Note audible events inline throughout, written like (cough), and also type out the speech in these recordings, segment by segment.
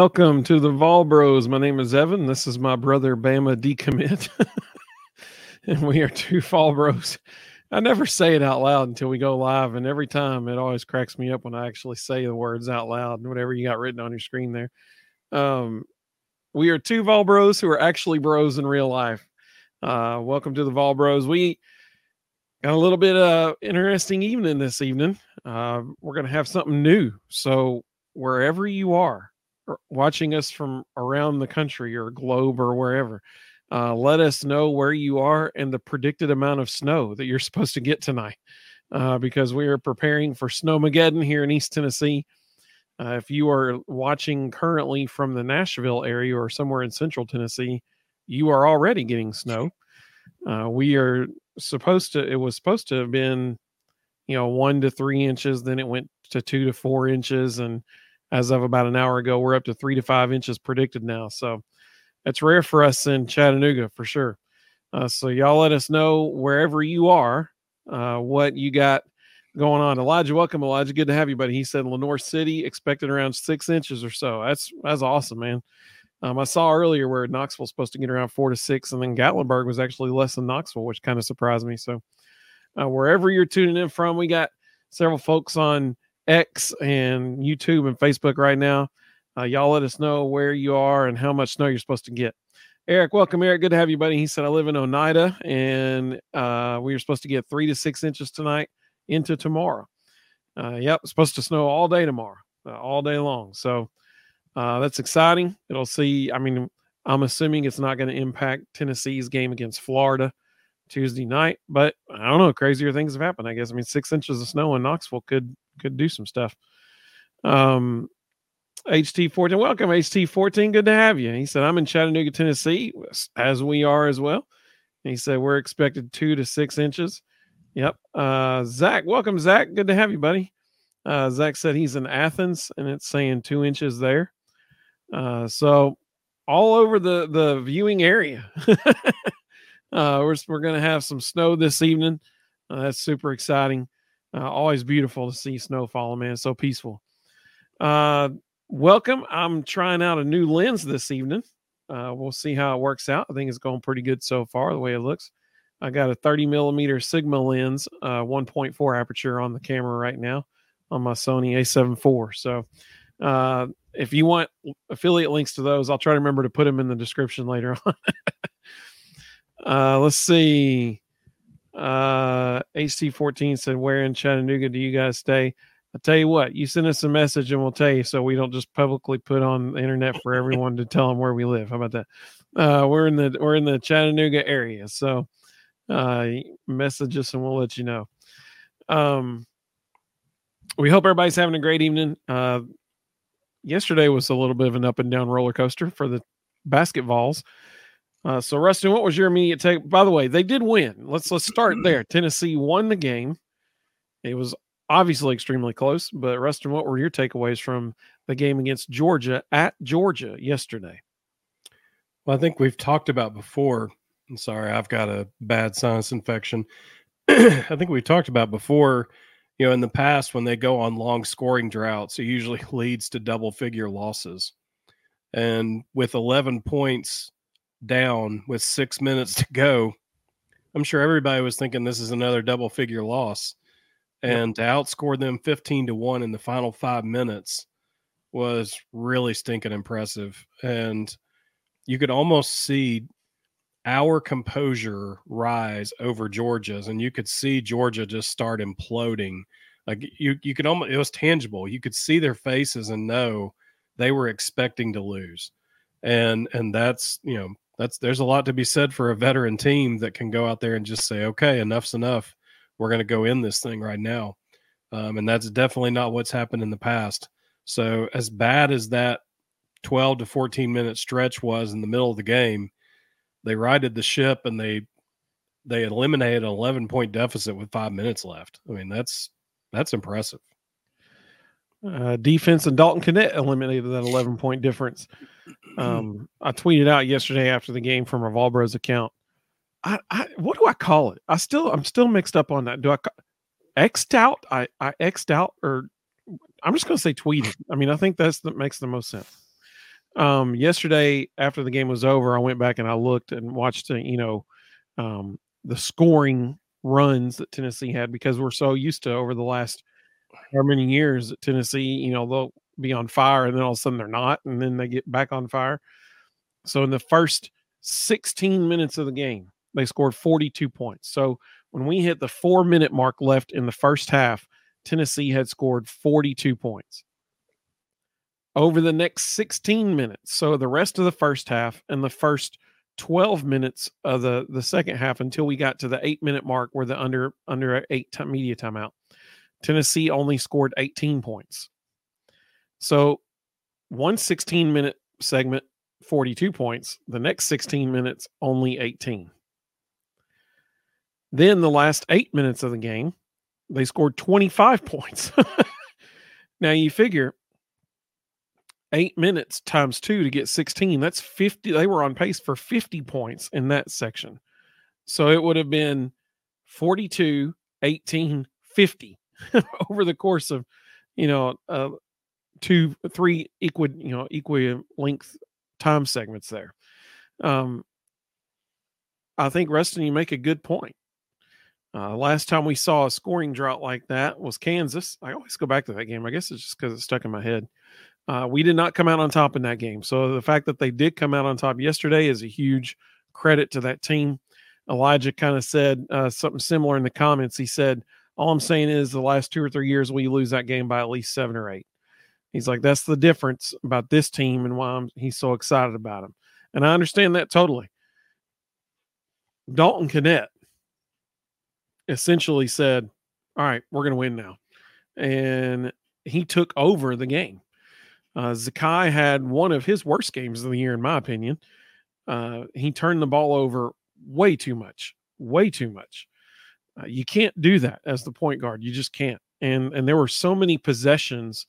Welcome to the Vol Bros. My name is Evan. This is my brother Bama decommit. (laughs) and we are two Vol Bros. I never say it out loud until we go live, and every time it always cracks me up when I actually say the words out loud, and whatever you got written on your screen there. Um, we are two Vol Bros who are actually bros in real life. Uh, welcome to the Vol Bros. We got a little bit of uh, interesting evening this evening. Uh, we're going to have something new. So wherever you are watching us from around the country or globe or wherever, uh, let us know where you are and the predicted amount of snow that you're supposed to get tonight. Uh, because we are preparing for Snowmageddon here in East Tennessee. Uh, if you are watching currently from the Nashville area or somewhere in Central Tennessee, you are already getting snow. Uh, we are supposed to. It was supposed to have been, you know, one to three inches. Then it went to two to four inches, and as of about an hour ago, we're up to three to five inches predicted now. So it's rare for us in Chattanooga for sure. Uh, so y'all let us know wherever you are, uh, what you got going on. Elijah, welcome, Elijah. Good to have you, buddy. He said Lenoir City expected around six inches or so. That's that's awesome, man. Um, I saw earlier where Knoxville's supposed to get around four to six, and then Gatlinburg was actually less than Knoxville, which kind of surprised me. So, uh, wherever you're tuning in from, we got several folks on X and YouTube and Facebook right now. Uh, y'all let us know where you are and how much snow you're supposed to get. Eric, welcome, Eric. Good to have you, buddy. He said, I live in Oneida, and uh, we are supposed to get three to six inches tonight into tomorrow. Uh, yep, supposed to snow all day tomorrow, uh, all day long. So, uh, that's exciting. It'll see. I mean, I'm assuming it's not going to impact Tennessee's game against Florida Tuesday night, but I don't know. Crazier things have happened. I guess. I mean, six inches of snow in Knoxville could could do some stuff. Um, HT14, welcome HT14. Good to have you. He said, I'm in Chattanooga, Tennessee, as we are as well. He said, we're expected two to six inches. Yep. Uh, Zach, welcome, Zach. Good to have you, buddy. Uh, Zach said he's in Athens and it's saying two inches there. Uh, so all over the the viewing area. (laughs) uh, we're we're gonna have some snow this evening. Uh, that's super exciting. Uh, always beautiful to see snow falling, man. So peaceful. Uh, welcome. I'm trying out a new lens this evening. Uh, we'll see how it works out. I think it's going pretty good so far, the way it looks. I got a 30 millimeter Sigma lens, uh, 1.4 aperture on the camera right now on my Sony A7 IV. So uh, if you want affiliate links to those, I'll try to remember to put them in the description later (laughs) on. uh, let's see. Uh, HT14 said, Where in Chattanooga do you guys stay? I'll tell you what, you send us a message and we'll tell you so we don't just publicly put on the internet for everyone to tell them where we live. How about that? Uh, we're in the we're in the Chattanooga area, so uh, message us and we'll let you know. Um, we hope everybody's having a great evening. Uh, yesterday was a little bit of an up and down roller coaster for the basketballs. Uh, so Rustin, what was your immediate take? By the way, they did win. Let's let's start there. Tennessee won the game. It was obviously extremely close, but Rustin, what were your takeaways from the game against Georgia at Georgia yesterday? Well, I think we've talked about before. I'm sorry, I've got a bad sinus infection. (clears throat) I think we talked about before you know, in the past, when they go on long scoring droughts, it usually (laughs) leads to double figure losses. And with 11 points down with six minutes to go, I'm sure everybody was thinking this is another double figure loss. And to outscore them 15 to 1 in the final five minutes was really stinking impressive. And you could almost see our composure rise over Georgia's, and you could see Georgia just start imploding. Like you, you could almost it was tangible. You could see their faces and know they were expecting to lose, and and that's you know that's there's a lot to be said for a veteran team that can go out there and just say, okay, enough's enough. We're going to go in this thing right now, um, and that's definitely not what's happened in the past. So as bad as that 12 to 14 minute stretch was in the middle of the game they righted the ship and they they eliminated an 11 point deficit with five minutes left. I mean, that's that's impressive. Uh, defense and Dalton Knecht eliminated that 11 point difference. Um, I tweeted out yesterday after the game from Revolbro's account. I, I, what do I call it? I still, I'm still mixed up on that. Do I X'd out? I, I X'd out, or I'm just going to say tweeted. I mean, I think that's that makes the most sense. Um, yesterday after the game was over, I went back and I looked and watched, uh, you know, um, the scoring runs that Tennessee had because we're so used to over the last how many years that Tennessee, you know, they'll be on fire and then all of a sudden they're not, and then they get back on fire. So in the first 16 minutes of the game, they scored 42 points. So when we hit the four minute mark left in the first half, Tennessee had scored 42 points. Over the next 16 minutes, so the rest of the first half and the first 12 minutes of the, the second half until we got to the eight minute mark where the under under eight media timeout, Tennessee only scored 18 points. So one 16 minute segment, 42 points. The next 16 minutes, only 18. Then the last eight minutes of the game, they scored 25 (laughs) points. (laughs) now you figure eight minutes times two to get 16. That's 50. They were on pace for 50 points in that section. So it would have been 42, 18, 50 (laughs) over the course of, you know, uh, two, three equal, you know, equal length time segments there. Um, I think Rustin, you make a good point. Uh, last time we saw a scoring drought like that was Kansas. I always go back to that game. I guess it's just because it's stuck in my head. Uh, we did not come out on top in that game. So the fact that they did come out on top yesterday is a huge credit to that team. Elijah kind of said uh, something similar in the comments. He said, All I'm saying is the last two or three years, we lose that game by at least seven or eight. He's like, That's the difference about this team and why I'm, he's so excited about him. And I understand that totally. Dalton Knecht essentially said, All right, we're going to win now. And he took over the game. Uh, Zakai had one of his worst games of the year, in my opinion. Uh, he turned the ball over way too much, way too much. Uh, you can't do that as the point guard. You just can't. And and there were so many possessions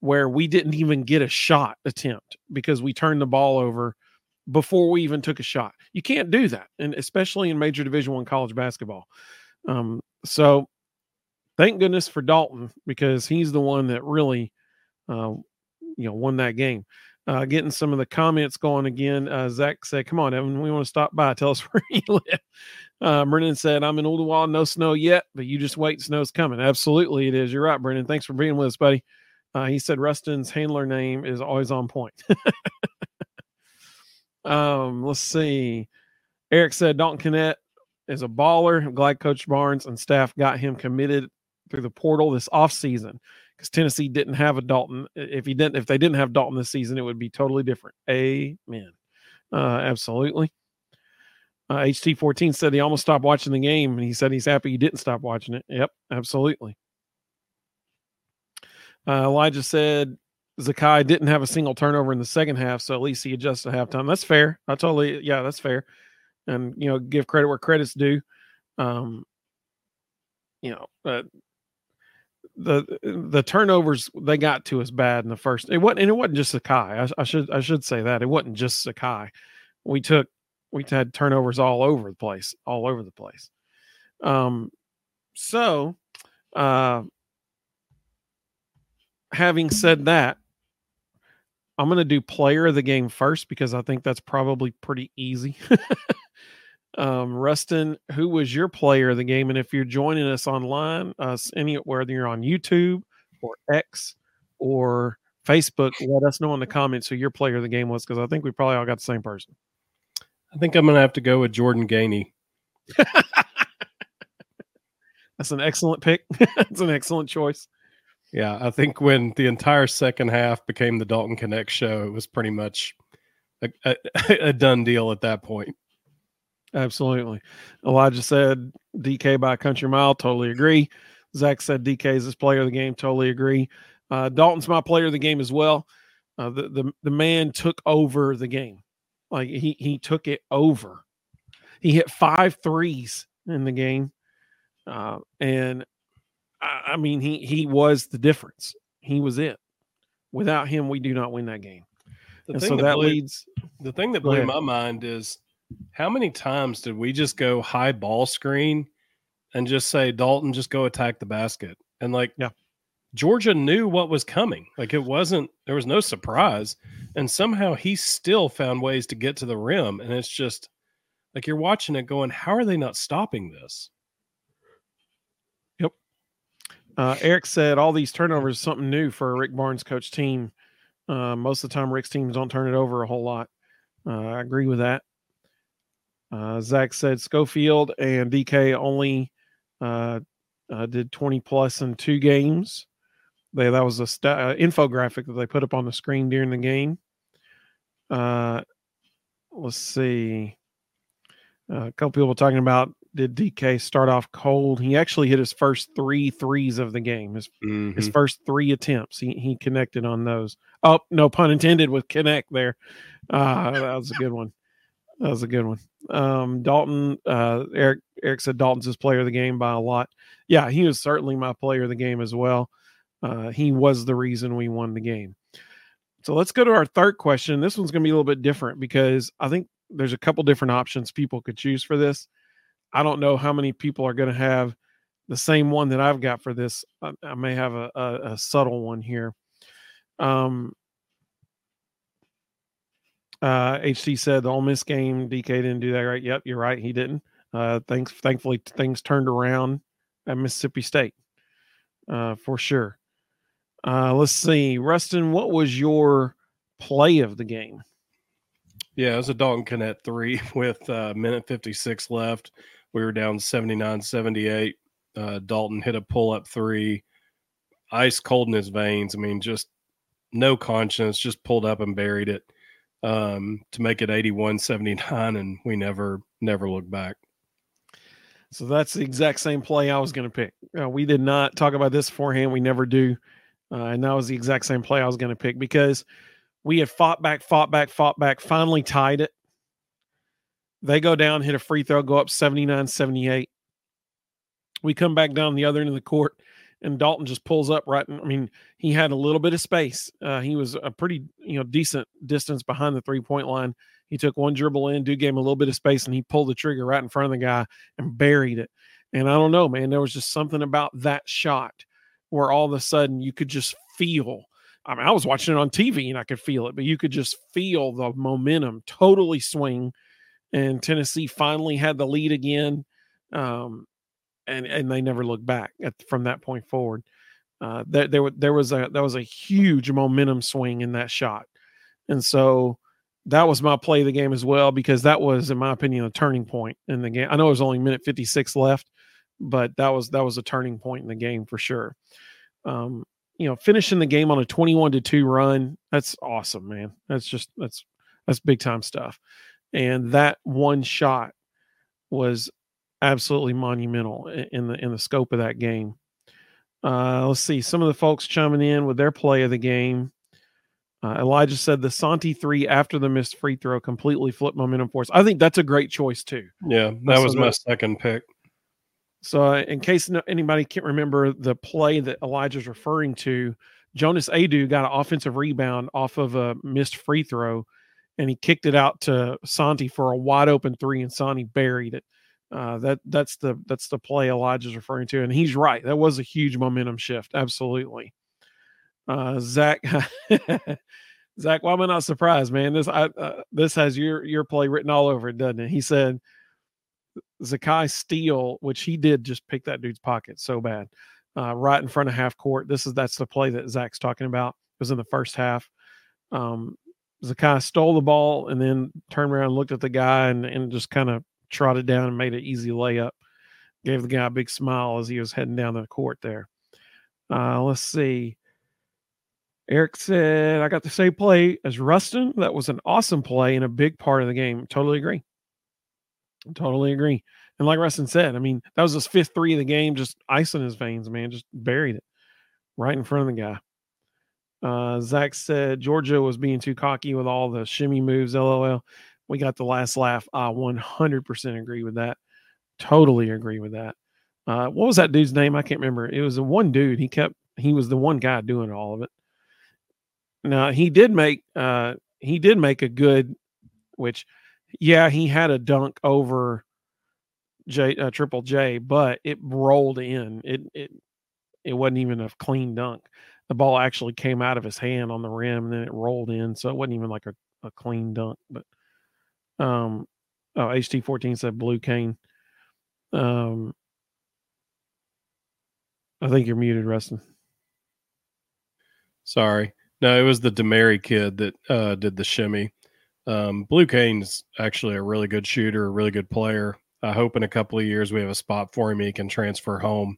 where we didn't even get a shot attempt because we turned the ball over before we even took a shot. You can't do that, and especially in major Division One college basketball. Um, so thank goodness for Dalton because he's the one that really, uh, you know, won that game. Uh, getting some of the comments going again. Uh, Zach said, "Come on, Evan, we want to stop by. Tell us (laughs) where you live." Uh, Brennan said, "I'm in Ooltewah, no snow yet, but you just wait. Snow's coming. Absolutely, it is. You're right, Brennan. Thanks for being with us, buddy." Uh, he said Rustin's handler name is always on point. (laughs) um, let's see. Eric said Dalton Knecht is a baller. I'm glad Coach Barnes and staff got him committed through the portal this offseason because Tennessee didn't have a Dalton. If he didn't, if they didn't have Dalton this season, it would be totally different. Amen. Uh, absolutely. Uh, HT14 said he almost stopped watching the game, and he said he's happy he didn't stop watching it. Yep, absolutely. Uh, Elijah said Zakai didn't have a single turnover in the second half, so at least he adjusted halftime. That's fair. I totally, yeah, that's fair and you know give credit where credit's due. Um, you know, uh, the the turnovers they got to us bad in the first. It wasn't, and it wasn't just Zakai. I, I should I should say that it wasn't just Zakai. We took we had turnovers all over the place, all over the place. Um, so, uh, having said that, I'm going to do player of the game first because I think that's probably pretty easy. (laughs) um, Rustin, who was your player of the game? And if you're joining us online, uh, any whether you're on YouTube or X or Facebook, let us know in the comments who your player of the game was because I think we probably all got the same person. I think I'm going to have to go with Jordan Gainey. (laughs) That's an excellent pick. (laughs) That's an excellent choice. Yeah, I think when the entire second half became the Dalton Knecht show, it was pretty much a, a, (laughs) a done deal at that point. Absolutely. Elijah said DK by country mile. Totally agree. Zach said DK is his player of the game. Totally agree. Uh, Dalton's my player of the game as well. Uh, the, the the man took over the game. Like he he took it over. He hit five threes in the game, uh, and I mean, he he was the difference. He was it. Without him, we do not win that game. The and so that, that blew, leads. The thing that blew my mind is how many times did we just go high ball screen and just say Dalton, just go attack the basket, and like, yeah, Georgia knew what was coming. Like it wasn't, there was no surprise. And somehow he still found ways to get to the rim. And it's just like you're watching it going, how are they not stopping this? Yep. Uh, Eric said all these turnovers something new for a Rick Barnes coach team. Uh, most of the time, Rick's teams don't turn it over a whole lot. Uh, I agree with that. Uh, Zach said Schofield and DK only uh, uh, did 20 plus in two games. They, that was a st- uh, infographic that they put up on the screen during the game. Uh, let's see. Uh, a couple people talking about did DK start off cold? He actually hit his first three threes of the game. His mm-hmm. his first three attempts, he he connected on those. Oh, no pun intended with connect there. Uh, that was a good one. That was a good one. Um, Dalton, uh, Eric, Eric said Dalton's his player of the game by a lot. Yeah, he was certainly my player of the game as well. Uh, he was the reason we won the game. So let's go to our third question. This one's going to be a little bit different because I think there's a couple different options people could choose for this. I don't know how many people are going to have the same one that I've got for this. I, I may have a, a, a, subtle one here. Um, uh, HT said the Ole Miss game, DK didn't do that right. Yep, you're right. He didn't. Uh, thanks. Thankfully, things turned around at Mississippi State uh, for sure. Uh, let's see, Rustin, what was your play of the game? Yeah, it was a Dalton Knecht three (laughs) with uh, minute 56 left. We were down 79 78. Uh, Dalton hit a pull up three, ice cold in his veins. I mean, just no conscience, just pulled up and buried it um, to make it 81 79. And we never, never looked back. So that's the exact same play I was going to pick. Uh, we did not talk about this beforehand. We never do. Uh, and that was the exact same play I was going to pick because we had fought back, fought back, fought back, finally tied it. They go down, hit a free throw, go up 79 78. We come back down the other end of the court, and Dalton just pulls up right. I mean, he had a little bit of space. Uh, he was a pretty, you know, decent distance behind the three point line. He took one dribble in, dude gave him a little bit of space, and he pulled the trigger right in front of the guy and buried it. And I don't know, man, there was just something about that shot where all of a sudden you could just feel. I mean, I was watching it on TV and I could feel it, but you could just feel the momentum totally swing. And Tennessee finally had the lead again. Um, and and they never looked back at, from that point forward. Uh, there, there, there was a that was a huge momentum swing in that shot, and so that was my play of the game as well because that was, in my opinion, a turning point in the game. I know it was only minute 56 left, but that was that was a turning point in the game for sure. Um, you know, finishing the game on a 21 to 2 run, that's awesome, man. That's just that's that's big time stuff. And that one shot was absolutely monumental in the in the scope of that game. Uh, let's see some of the folks chiming in with their play of the game. Uh, Elijah said the Santi three after the missed free throw completely flipped momentum for us. I think that's a great choice too. Yeah, that was my second pick. So, uh, in case anybody can't remember the play that Elijah's referring to, Jonas Aidoo got an offensive rebound off of a missed free throw, and he kicked it out to Santi for a wide open three, and Santi buried it. Uh, that that's the that's the play Elijah's referring to, and he's right. That was a huge momentum shift, absolutely. Uh, Zach, (laughs) Zach, why am I not surprised, man? This I uh, this has your your play written all over it, doesn't it? He said Zakai steal, which he did just pick that dude's pocket so bad, uh, right in front of half court. This is that's the play that Zach's talking about. It was in the first half. Um, Zakai stole the ball and then turned around looked at the guy and, and just kind of trotted down and made an easy layup. Gave the guy a big smile as he was heading down the court there. Uh, let's see. Eric said, I got the same play as Rustin. That was an awesome play and a big part of the game. Totally agree. Totally agree. And like Rustin said, I mean, that was his fifth three of the game, just ice in his veins, man. Just buried it right in front of the guy. Uh, Zach said Georgia was being too cocky with all the shimmy moves. LOL. We got the last laugh. I 100% agree with that. Totally agree with that. Uh, what was that dude's name? I can't remember. It was the one dude. He kept, he was the one guy doing all of it. Now he did make uh he did make a good, which yeah he had a dunk over J uh, Triple J, but it rolled in. It it it wasn't even a clean dunk. The ball actually came out of his hand on the rim and then it rolled in, so it wasn't even like a, a clean dunk. But um, oh, HT fourteen said Blue Cain. Um, I think you're muted, Rustin. Sorry. No, it was the Demary kid that uh, did the shimmy. Um, Blue Cain's actually a really good shooter, a really good player. I hope in a couple of years we have a spot for him. He can transfer home.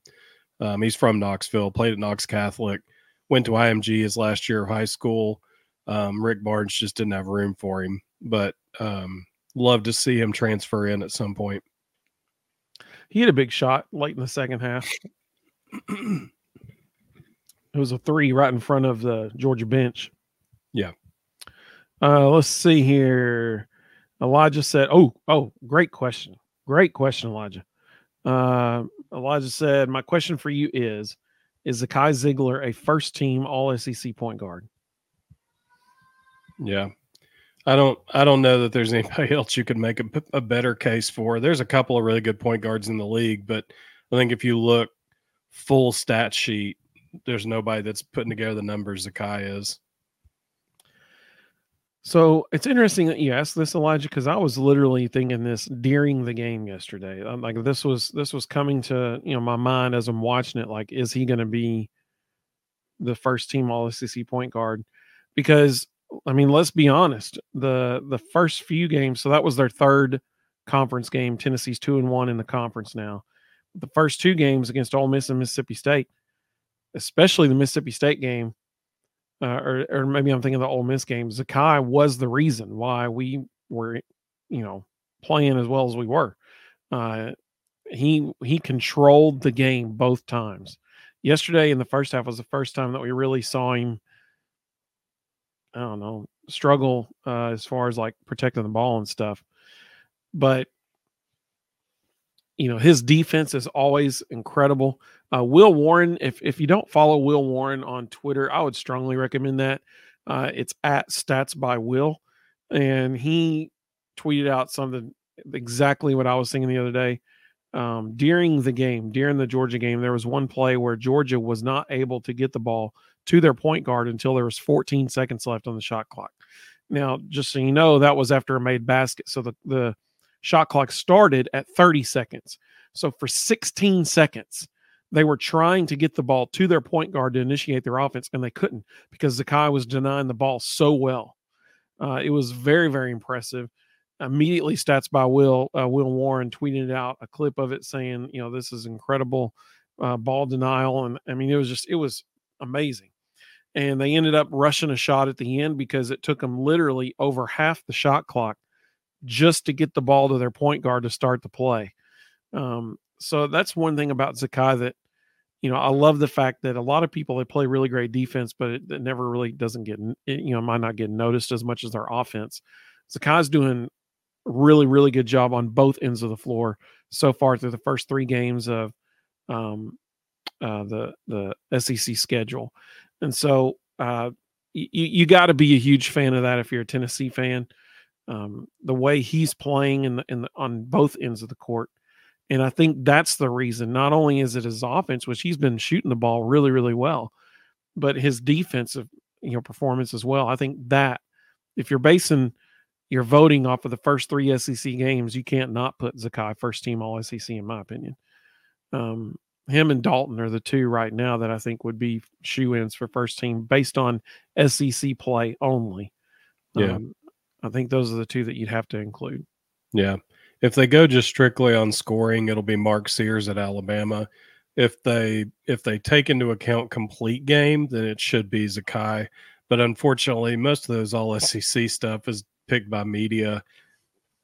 Um, he's from Knoxville, played at Knox Catholic, went to IMG his last year of high school. Um, Rick Barnes just didn't have room for him, but um, love to see him transfer in at some point. He had a big shot late in the second half. (clears throat) it was a three right in front of the Georgia bench. Yeah. Uh, let's see here. Elijah said, "Oh, oh, great question, great question, Elijah." Uh, Elijah said, "My question for you is: Is Zakai Zeigler a first-team All SEC point guard?" Yeah, I don't. I don't know that there's (laughs) anybody else you could make a, a better case for. There's a couple of really good point guards in the league, but I think if you look full stat sheet, there's nobody that's putting together the numbers Zakai is. So it's interesting that you asked this, Elijah, because I was literally thinking this during the game yesterday. I'm like this was this was coming to you know my mind as I'm watching it. Like, is he going to be the first team All SEC point guard? Because I mean, let's be honest. the The first few games, so that was their third conference game. Tennessee's two and one in the conference now. The first two games against Ole Miss and Mississippi State, especially the Mississippi State game, uh, or, or maybe I'm thinking the Ole Miss game. Zakai was the reason why we were, you know, playing as well as we were. Uh, he he controlled the game both times. Yesterday in the first half was the first time that we really saw him. I don't know struggle uh, as far as like protecting the ball and stuff, but you know his defense is always incredible. Uh, Will Warren, if if you don't follow Will Warren on Twitter, I would strongly recommend that. Uh, it's at Stats by Will, and he tweeted out something exactly what I was thinking the other day. Um, during the game, during the Georgia game, there was one play where Georgia was not able to get the ball to their point guard until there was 14 seconds left on the shot clock. Now, just so you know, that was after a made basket. So the the shot clock started at 30 seconds. So for 16 seconds, they were trying to get the ball to their point guard to initiate their offense, and they couldn't because Zakai was denying the ball so well. Uh, it was very, very impressive. Immediately, stats by Will uh, Will Warren tweeted out a clip of it saying, "You know, this is incredible uh, ball denial," and I mean, it was just it was amazing. And they ended up rushing a shot at the end because it took them literally over half the shot clock just to get the ball to their point guard to start the play. Um, so that's one thing about Zakai that, you know, I love the fact that a lot of people they play really great defense, but it, it never really doesn't get, it, you know, might not get noticed as much as their offense. Zakai's doing really, really good job on both ends of the floor so far through the first three games of um, uh, the the SEC schedule, and so uh, you you got to be a huge fan of that if you're a Tennessee fan um, the way he's playing in the, in the, on both ends of the court. And I think that's the reason. Not only is it his offense, which he's been shooting the ball really, really well, but his defensive you know performance as well. I think that if you're basing your voting off of the first three SEC games, you can't not put Zakai first team All SEC in my opinion. Um, him and Dalton are the two right now that I think would be shoe ins for first team based on SEC play only. Yeah. Um, I think those are the two that you'd have to include. Yeah. If they go just strictly on scoring, it'll be Mark Sears at Alabama. If they if they take into account complete game, then it should be Zakai. But unfortunately, most of those all SEC stuff is picked by media,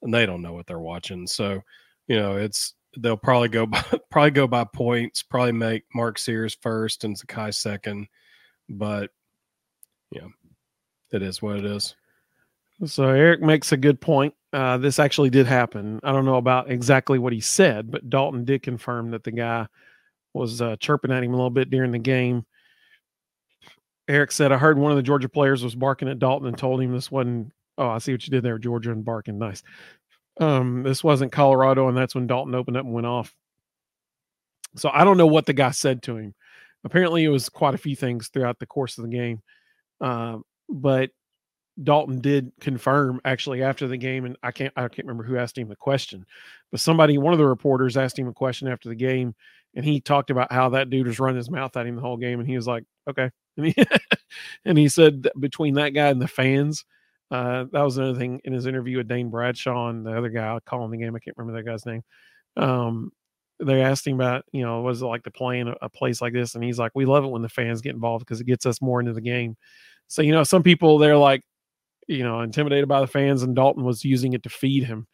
and they don't know what they're watching. So, you know, it's they'll probably go (laughs) by, probably go by points. Probably make Mark Sears first and Zakai second. But yeah, it is what it is. So Eric makes a good point. Uh, this actually did happen. I don't know about exactly what he said, but Dalton did confirm that the guy was uh, chirping at him a little bit during the game. Eric said, I heard one of the Georgia players was barking at Dalton and told him this wasn't, oh, I see what you did there, Georgia, and barking. Nice. Um, this wasn't Colorado, and that's when Dalton opened up and went off. So I don't know what the guy said to him. Apparently, it was quite a few things throughout the course of the game. Uh, but Dalton did confirm actually after the game, and I can't I can't remember who asked him the question, but somebody, one of the reporters, asked him a question after the game, and he talked about how that dude was running his mouth at him the whole game, and he was like, "Okay," and (laughs) he, and he said between that guy and the fans, uh, that was another thing in his interview with Dane Bradshaw and the other guy calling the game. I can't remember that guy's name. Um, they asked him about, you know, was it like to play in a, place like this? And he's like, we love it when the fans get involved because it gets us more into the game. So, you know, some people they're like, you know, intimidated by the fans, and Dalton was using it to feed him.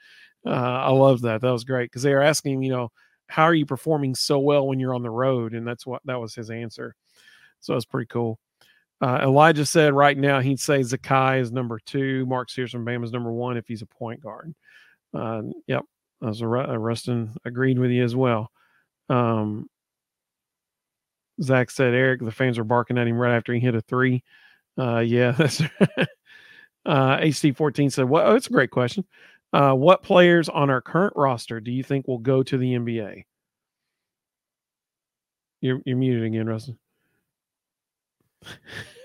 Uh, I love that. That was great because they were asking him, you know, how are you performing so well when you're on the road? And that's what that was his answer. So it's pretty cool. Uh, Elijah said right now he'd say Zakai is number two, Mark Sears from Bama is number one if he's a point guard. Uh, yep, as Rustin agreed with you as well. Um, Zach said Eric, the fans were barking at him right after he hit a three. Uh, yeah, (laughs) that's uh, HT14 said, "Well, oh, it's a great question. Uh, what players on our current roster do you think will go to the NBA?" You're you're muted again, Rustin.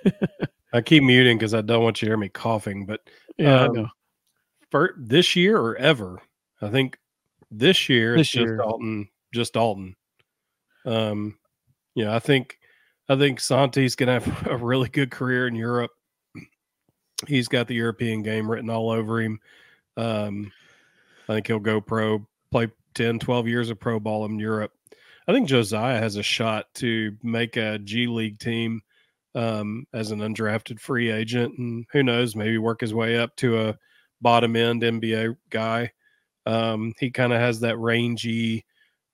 (laughs) I keep muting because I don't want you to hear me coughing. But yeah, um, for this year or ever, I think this year this it's year. just Dalton, just Dalton. Um, yeah, I think I think Santi's gonna have (laughs) a really good career in Europe. He's got the European game written all over him. Um, I think he'll go pro, play 10, 12 years of pro ball in Europe. I think Josiah has a shot to make a G League team um, as an undrafted free agent, and who knows, maybe work his way up to a bottom end NBA guy. Um, he kind of has that rangy,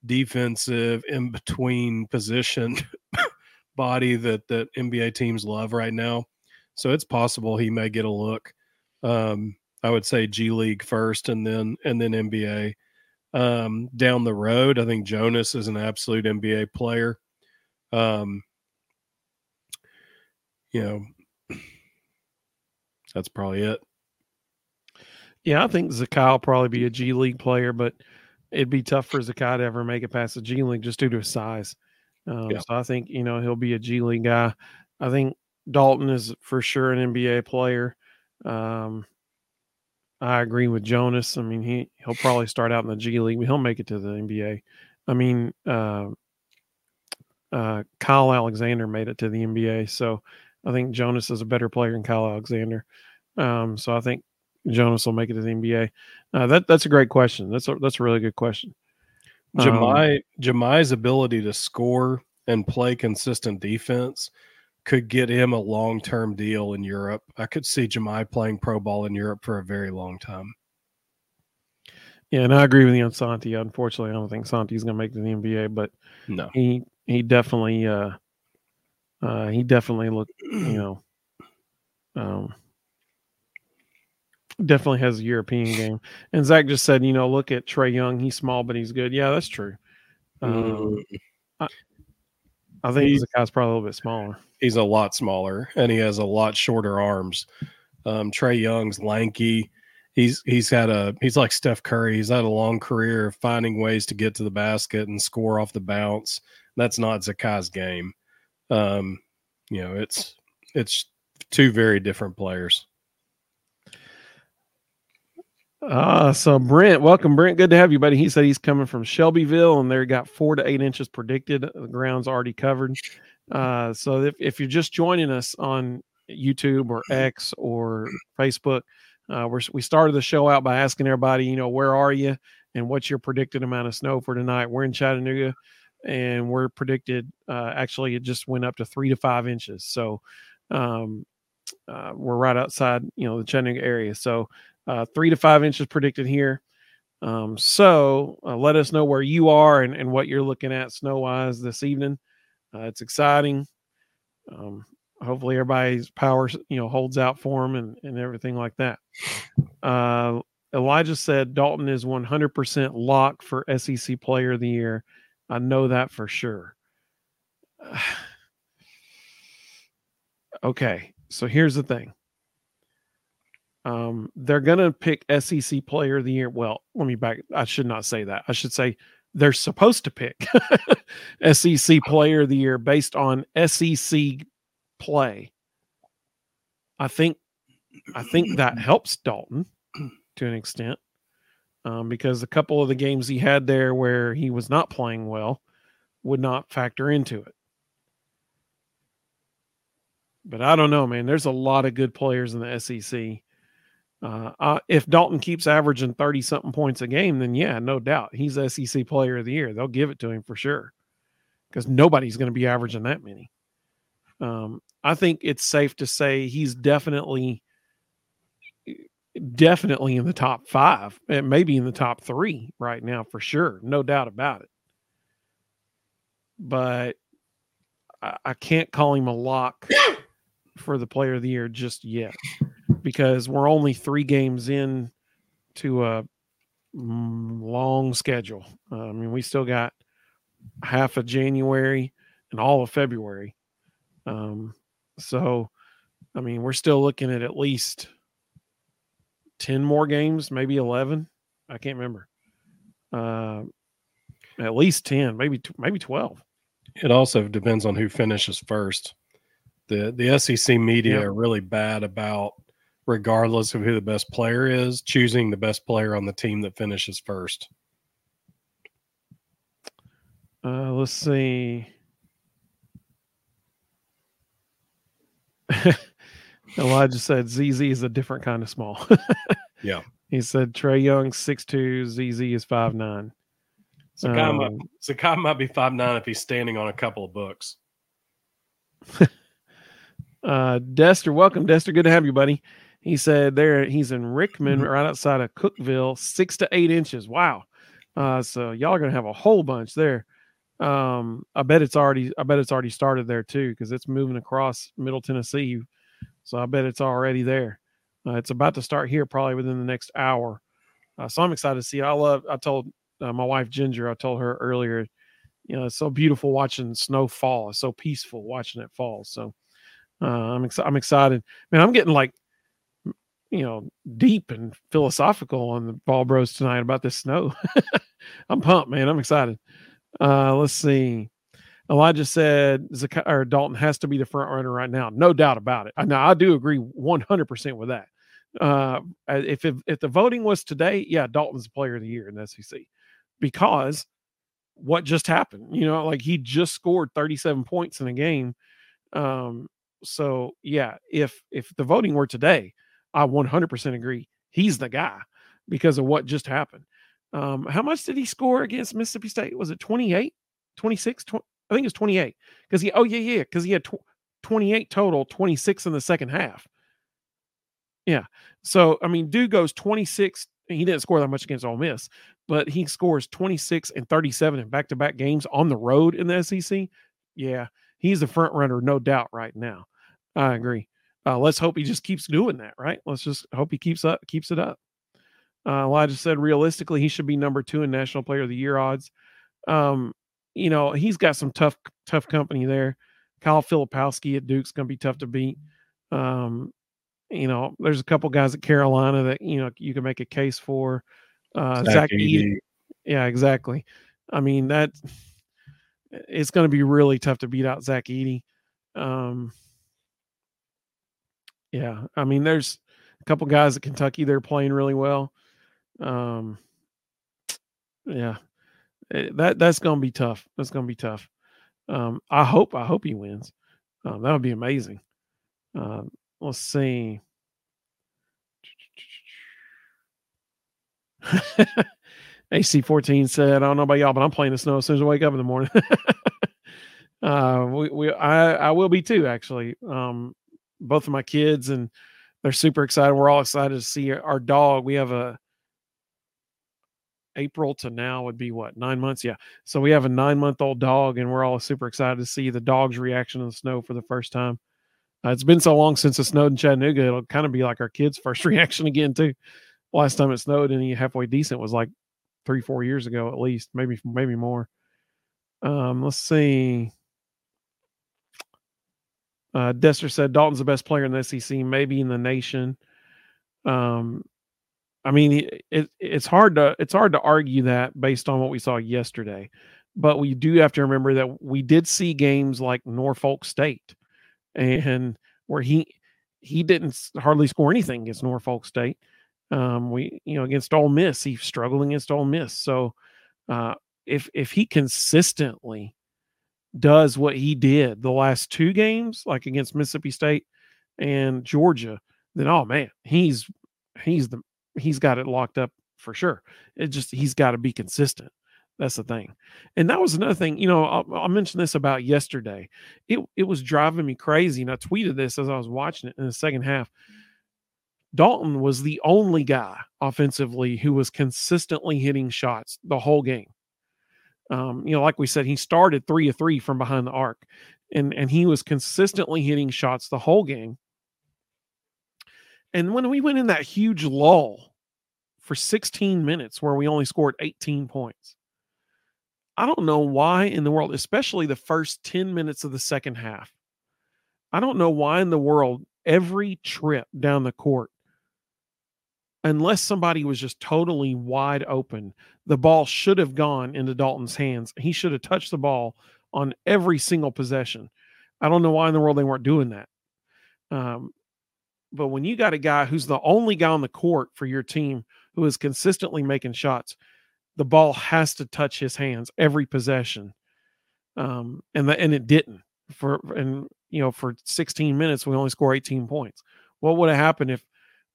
defensive, in between position (laughs) body that that NBA teams love right now. So it's possible he may get a look. Um, I would say G League first, and then and then NBA. Um, down the road, I think Jonas is an absolute NBA player. Um, you (clears throat) know, that's probably it. Yeah, I think Zakai will probably be a G League player, but it'd be tough for Zakai to ever make it past the G League just due to his size. Um, yeah. So I think you know he'll be a G League guy. I think Dalton is for sure an NBA player. Um, I agree with Jonas. I mean, he he'll probably start out in the G League, but he'll make it to the NBA. I mean, uh, uh, Kyle Alexander made it to the NBA, so I think Jonas is a better player than Kyle Alexander. Um, so I think Jonas will make it to the NBA? Uh, that that's a great question. That's a that's a really good question. Jahmai um, Jahmai's ability to score and play consistent defense could get him a long term deal in Europe. I could see Jahmai playing pro ball in Europe for a very long time. Yeah, and I agree with you on Santi. Unfortunately, I don't think Santi's going to make the NBA, but no, he he definitely uh, uh, he definitely looked you (clears throat) know um, definitely has a European game. And Zach just said, you know, look at Trae Young. He's small, but he's good. Yeah, that's true. Um, mm. I, I, think he's, the guy's probably a little bit smaller. He's a lot smaller, and he has a lot shorter arms. Um, Trae Young's lanky. He's he's had a he's like Steph Curry. He's had a long career of finding ways to get to the basket and score off the bounce. That's not Zakai's game. Um, you know, it's it's two very different players. Uh, so Brent, welcome, Brent. Good to have you, buddy. He said he's coming from Shelbyville and they got four to eight inches predicted. The ground's already covered. Uh, so if, if you're just joining us on YouTube or X or Facebook, uh, we're, we started the show out by asking everybody, you know, where are you and what's your predicted amount of snow for tonight? We're in Chattanooga and we're predicted, uh, actually, it just went up to three to five inches. So, um, uh, we're right outside, you know, the Chattanooga area. So, uh, three to five inches predicted here. Um, so uh, let us know where you are and, and what you're looking at snow wise this evening. Uh, it's exciting. Um, hopefully everybody's power, you know, holds out for them and, and everything like that. Uh, Elijah said Dalton is 100% lock for SEC player of the year. I know that for sure. (sighs) okay. So here's the thing. Um, they're going to pick SEC player of the year. Well, let me back. I should not say that. I should say they're supposed to pick (laughs) SEC player of the year based on SEC play. I think I think that (clears throat) helps Dalton to an extent um, because a couple of the games he had there where he was not playing well would not factor into it. But I don't know, man. There's a lot of good players in the SEC. Uh, uh, if Dalton keeps averaging 30 something points a game, then yeah, no doubt he's SEC player of the year. They'll give it to him for sure because nobody's going to be averaging that many. Um, I think it's safe to say he's definitely, definitely in the top five and maybe in the top three right now for sure. No doubt about it. But I, I can't call him a lock for the player of the year just yet because we're only three games in to a long schedule. Uh, I mean, we still got half of January and all of February. Um, so, I mean, we're still looking at at least 10 more games, maybe 11. I can't remember. Uh, at least 10, maybe, maybe 12. It also depends on who finishes first. The, the SEC media are really bad about regardless of who the best player is, choosing the best player on the team that finishes first. Uh, let's see. (laughs) Elijah said ZZ is a different kind of small. (laughs) yeah. He said Trae Young six two, ZZ is five nine. Zakai, um, might, Zakai might be five nine if he's standing on a couple of books. (laughs) uh Dester, welcome, Dester. Good to have you, buddy. He said there he's in Rickman, mm-hmm. right outside of Cookeville, six to eight inches. Wow. Uh, so y'all are gonna have a whole bunch there. Um, I bet it's already I bet it's already started there too, because it's moving across middle Tennessee. So I bet it's already there. Uh, it's about to start here probably within the next hour. Uh, so I'm excited to see. It. I love. I told uh, my wife Ginger. I told her earlier. You know, it's so beautiful watching snow fall. It's so peaceful watching it fall. So uh, I'm excited. I'm excited. Man, I'm getting like you know, deep and philosophical on the Vol Bros tonight about this snow. (laughs) I'm pumped, man. I'm excited. Uh, let's see. Elijah said or Dalton has to be the front runner right now. No doubt about it. Now I do agree 100% with that. Uh, if, if if the voting was today, yeah, Dalton's player of the year in the SEC because what just happened, you know, like he just scored 37 points in a game. Um, so yeah, if if the voting were today, I 100% agree. He's the guy because of what just happened. Um, how much did he score against Mississippi State? Was it 28, 26? 20, I think it's 28 because he, oh, yeah, yeah, because he had tw- 28 total, 26 in the second half. Yeah. So, I mean, dude goes 26. He didn't score that much against Ole Miss, but he scores 26 and 37 in back to back games on the road in the SEC. Yeah. He's the front runner, no doubt, right now. I agree. Uh, let's hope he just keeps doing that, right? Let's just hope he keeps up, keeps it up. Uh, Elijah said realistically he should be number two in National Player of the Year odds. Um, you know he's got some tough, tough company there. Kyle Filipowski at Duke's going to be tough to beat. Um, you know, there's a couple guys at Carolina that you know you can make a case for. Uh, Zach, Zach Edey. Yeah, exactly. I mean that it's going to be really tough to beat out Zach Edey. Um, yeah, I mean, there's a couple guys at Kentucky they're playing really well. Um, yeah, that that's gonna be tough. That's gonna be tough. Um, I hope I hope he wins. Um, that would be amazing. Uh, let's see. (laughs) HT14 said, I don't know about y'all, but I'm playing the snow as soon as I wake up in the morning. (laughs) uh, we, we, I, I will be too, actually. Um, both of my kids and they're super excited. We're all excited to see our dog. We have a April to now would be what nine months, yeah. So we have a nine month old dog, and we're all super excited to see the dog's reaction to the snow for the first time. Uh, it's been so long since it snowed in Chattanooga; it'll kind of be like our kids' first (laughs) reaction again too. Last time it snowed any halfway decent was like three, four years ago at least, maybe maybe more. Um, let's see. Uh, Dester said Dalton's the best player in the SEC, maybe in the nation. Um, I mean, it, it's hard to it's hard to argue that based on what we saw yesterday, but we do have to remember that we did see games like Norfolk State, (laughs) and where he he didn't hardly score anything against Norfolk State. Um, we you know against Ole Miss, he struggled against Ole Miss. So uh, if if he consistently does what he did the last two games, like against Mississippi State and Georgia, then oh man, he's he's the he's got it locked up for sure. It just he's got to be consistent. That's the thing. And that was another thing, you know, I'll, I'll, mention this about yesterday. It it was driving me crazy. And I tweeted this as I was watching it in the second half. Dalton was the only guy offensively who was consistently hitting shots the whole game. Um, you know, like we said, he started three of three from behind the arc, and and he was consistently hitting shots the whole game. And when we went in that huge lull for 16 minutes where we only scored 18 points, I don't know why in the world, especially the first 10 minutes of the second half. I don't know why in the world every trip down the court, unless somebody was just totally wide open, the ball should have gone into Dalton's hands. He should have touched the ball on every single possession. I don't know why in the world they weren't doing that. Um, but when you got a guy who's the only guy on the court for your team who is consistently making shots, the ball has to touch his hands every possession. Um, and the, and it didn't for and you know for 16 minutes we only score 18 points. What would have happened if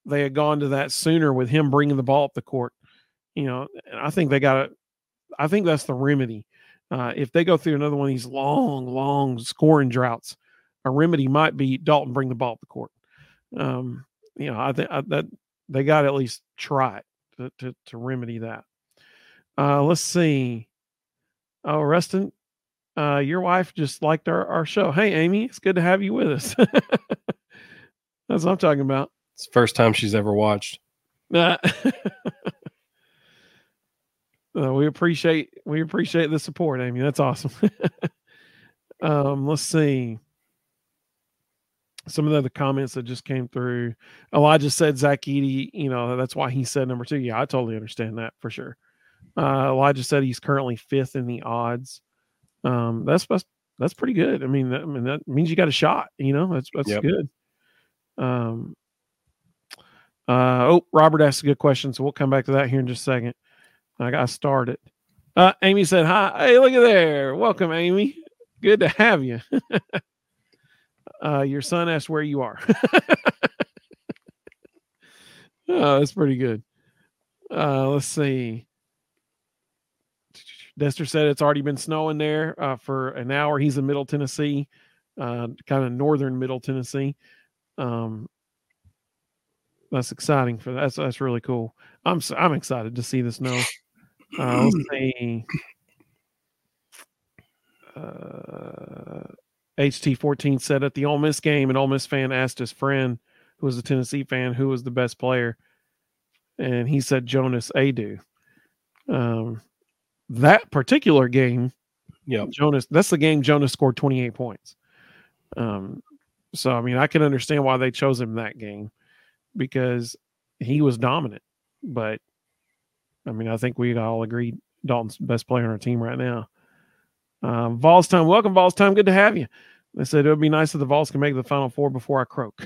they had gone to that sooner with him bringing the ball up the court? You know, I think they got it. I think that's the remedy. Uh, if they go through another one of these long, long scoring droughts, a remedy might be Dalton bring the ball up the court um, you know, I think that they got at least try to, to, to remedy that. Uh, let's see. Oh, Rustin, uh, your wife just liked our, our show. Hey, Amy, it's good to have you with us. (laughs) That's what I'm talking about. It's the first time she's ever watched. Uh, (laughs) uh, we appreciate we appreciate the support, Amy. That's awesome. (laughs) um, let's see some of the other comments that just came through. Elijah said Zach Edey, you know, that's why he said number two. Yeah, I totally understand that for sure. Uh, Elijah said he's currently fifth in the odds. Um, that's that's that's pretty good. I mean, that, I mean that means you got a shot. You know, that's that's yep. good. Um, uh, oh, Robert asked a good question, so we'll come back to that here in just a second. I got started. Uh, Amy said, "Hi, hey, look at there. Welcome, Amy. Good to have you." (laughs) Uh, your son asked where you are. (laughs) oh, that's pretty good. Uh, let's see. Dester said it's already been snowing there uh, for an hour. He's in Middle Tennessee, uh, kind of northern Middle Tennessee. Um, that's exciting for that. That's that's really cool. I'm I'm excited to see the snow. Uh, let's (coughs) see. Uh, HT14 said at the Ole Miss game, an Ole Miss fan asked his friend, who was a Tennessee fan, who was the best player, and he said Jonas Aidoo. Um, that particular game, yeah, Jonas. That's the game Jonas scored 28 points. Um, so I mean, I can understand why they chose him that game because he was dominant. But I mean, I think we all agreed Dalton's best player on our team right now. Um, Vols time, welcome, Vols time. Good to have you. They said it would be nice if the Vols can make the Final Four before I croak.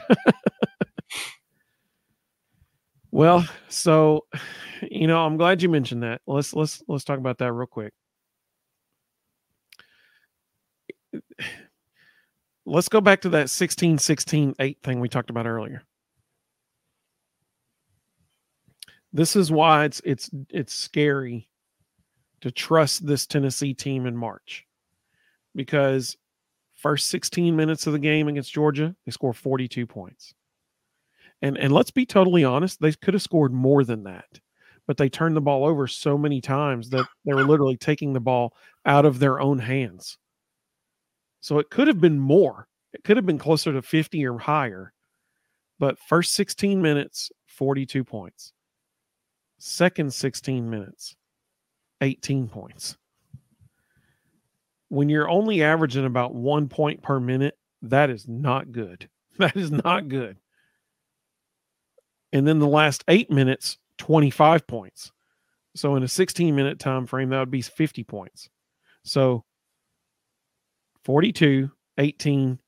(laughs) well, so you know, I'm glad you mentioned that. Let's let's let's talk about that real quick. Let's go back to that 16 16 8 thing we talked about earlier. This is why it's it's it's scary to trust this Tennessee team in March because first 16 minutes of the game against Georgia, they score 42 points. And and let's be totally honest, they could have scored more than that. But they turned the ball over so many times that they were literally taking the ball out of their own hands. So it could have been more. It could have been closer to 50 or higher. But first 16 minutes, 42 points. Second 16 minutes, 18 points. When you're only averaging about one point per minute, that is not good. (laughs) That is not good. And then the last eight minutes, 25 points. So in a 16 minute time frame, that would be 50 points. So 42, 18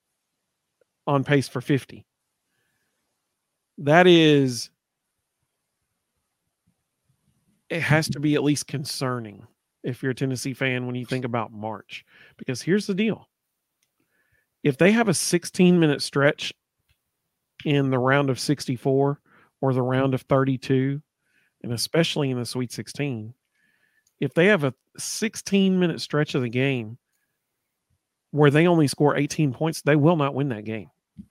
on pace for 50. That is, it has to be at least concerning if you're a Tennessee fan when you think about March. Because here's the deal if they have a 16 minute stretch in the round of 64 or the mm-hmm. round of 32, and especially in the Sweet 16, if they have a 16 minute stretch of the game where they only score 18 points, they will not win that game.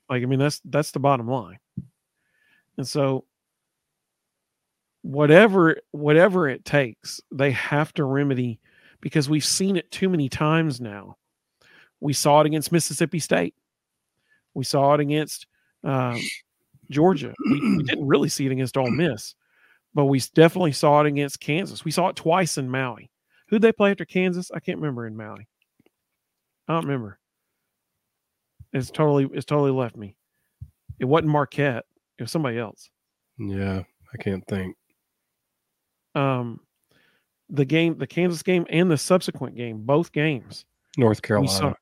Like, I mean, that's that's the bottom line. And so whatever whatever it takes, they have to remedy because we've seen it too many times now. We saw it against Mississippi State. We saw it against um, Georgia. We, we, didn't really see it against Ole Miss, but we definitely saw it against Kansas. We saw it twice in Maui. Who'd they play after Kansas? I can't remember in Maui. I don't remember. It's totally it's totally left me. It wasn't Marquette. It was somebody else. Yeah, I can't think. Um, the game, the Kansas game, and the subsequent game, both games. North Carolina.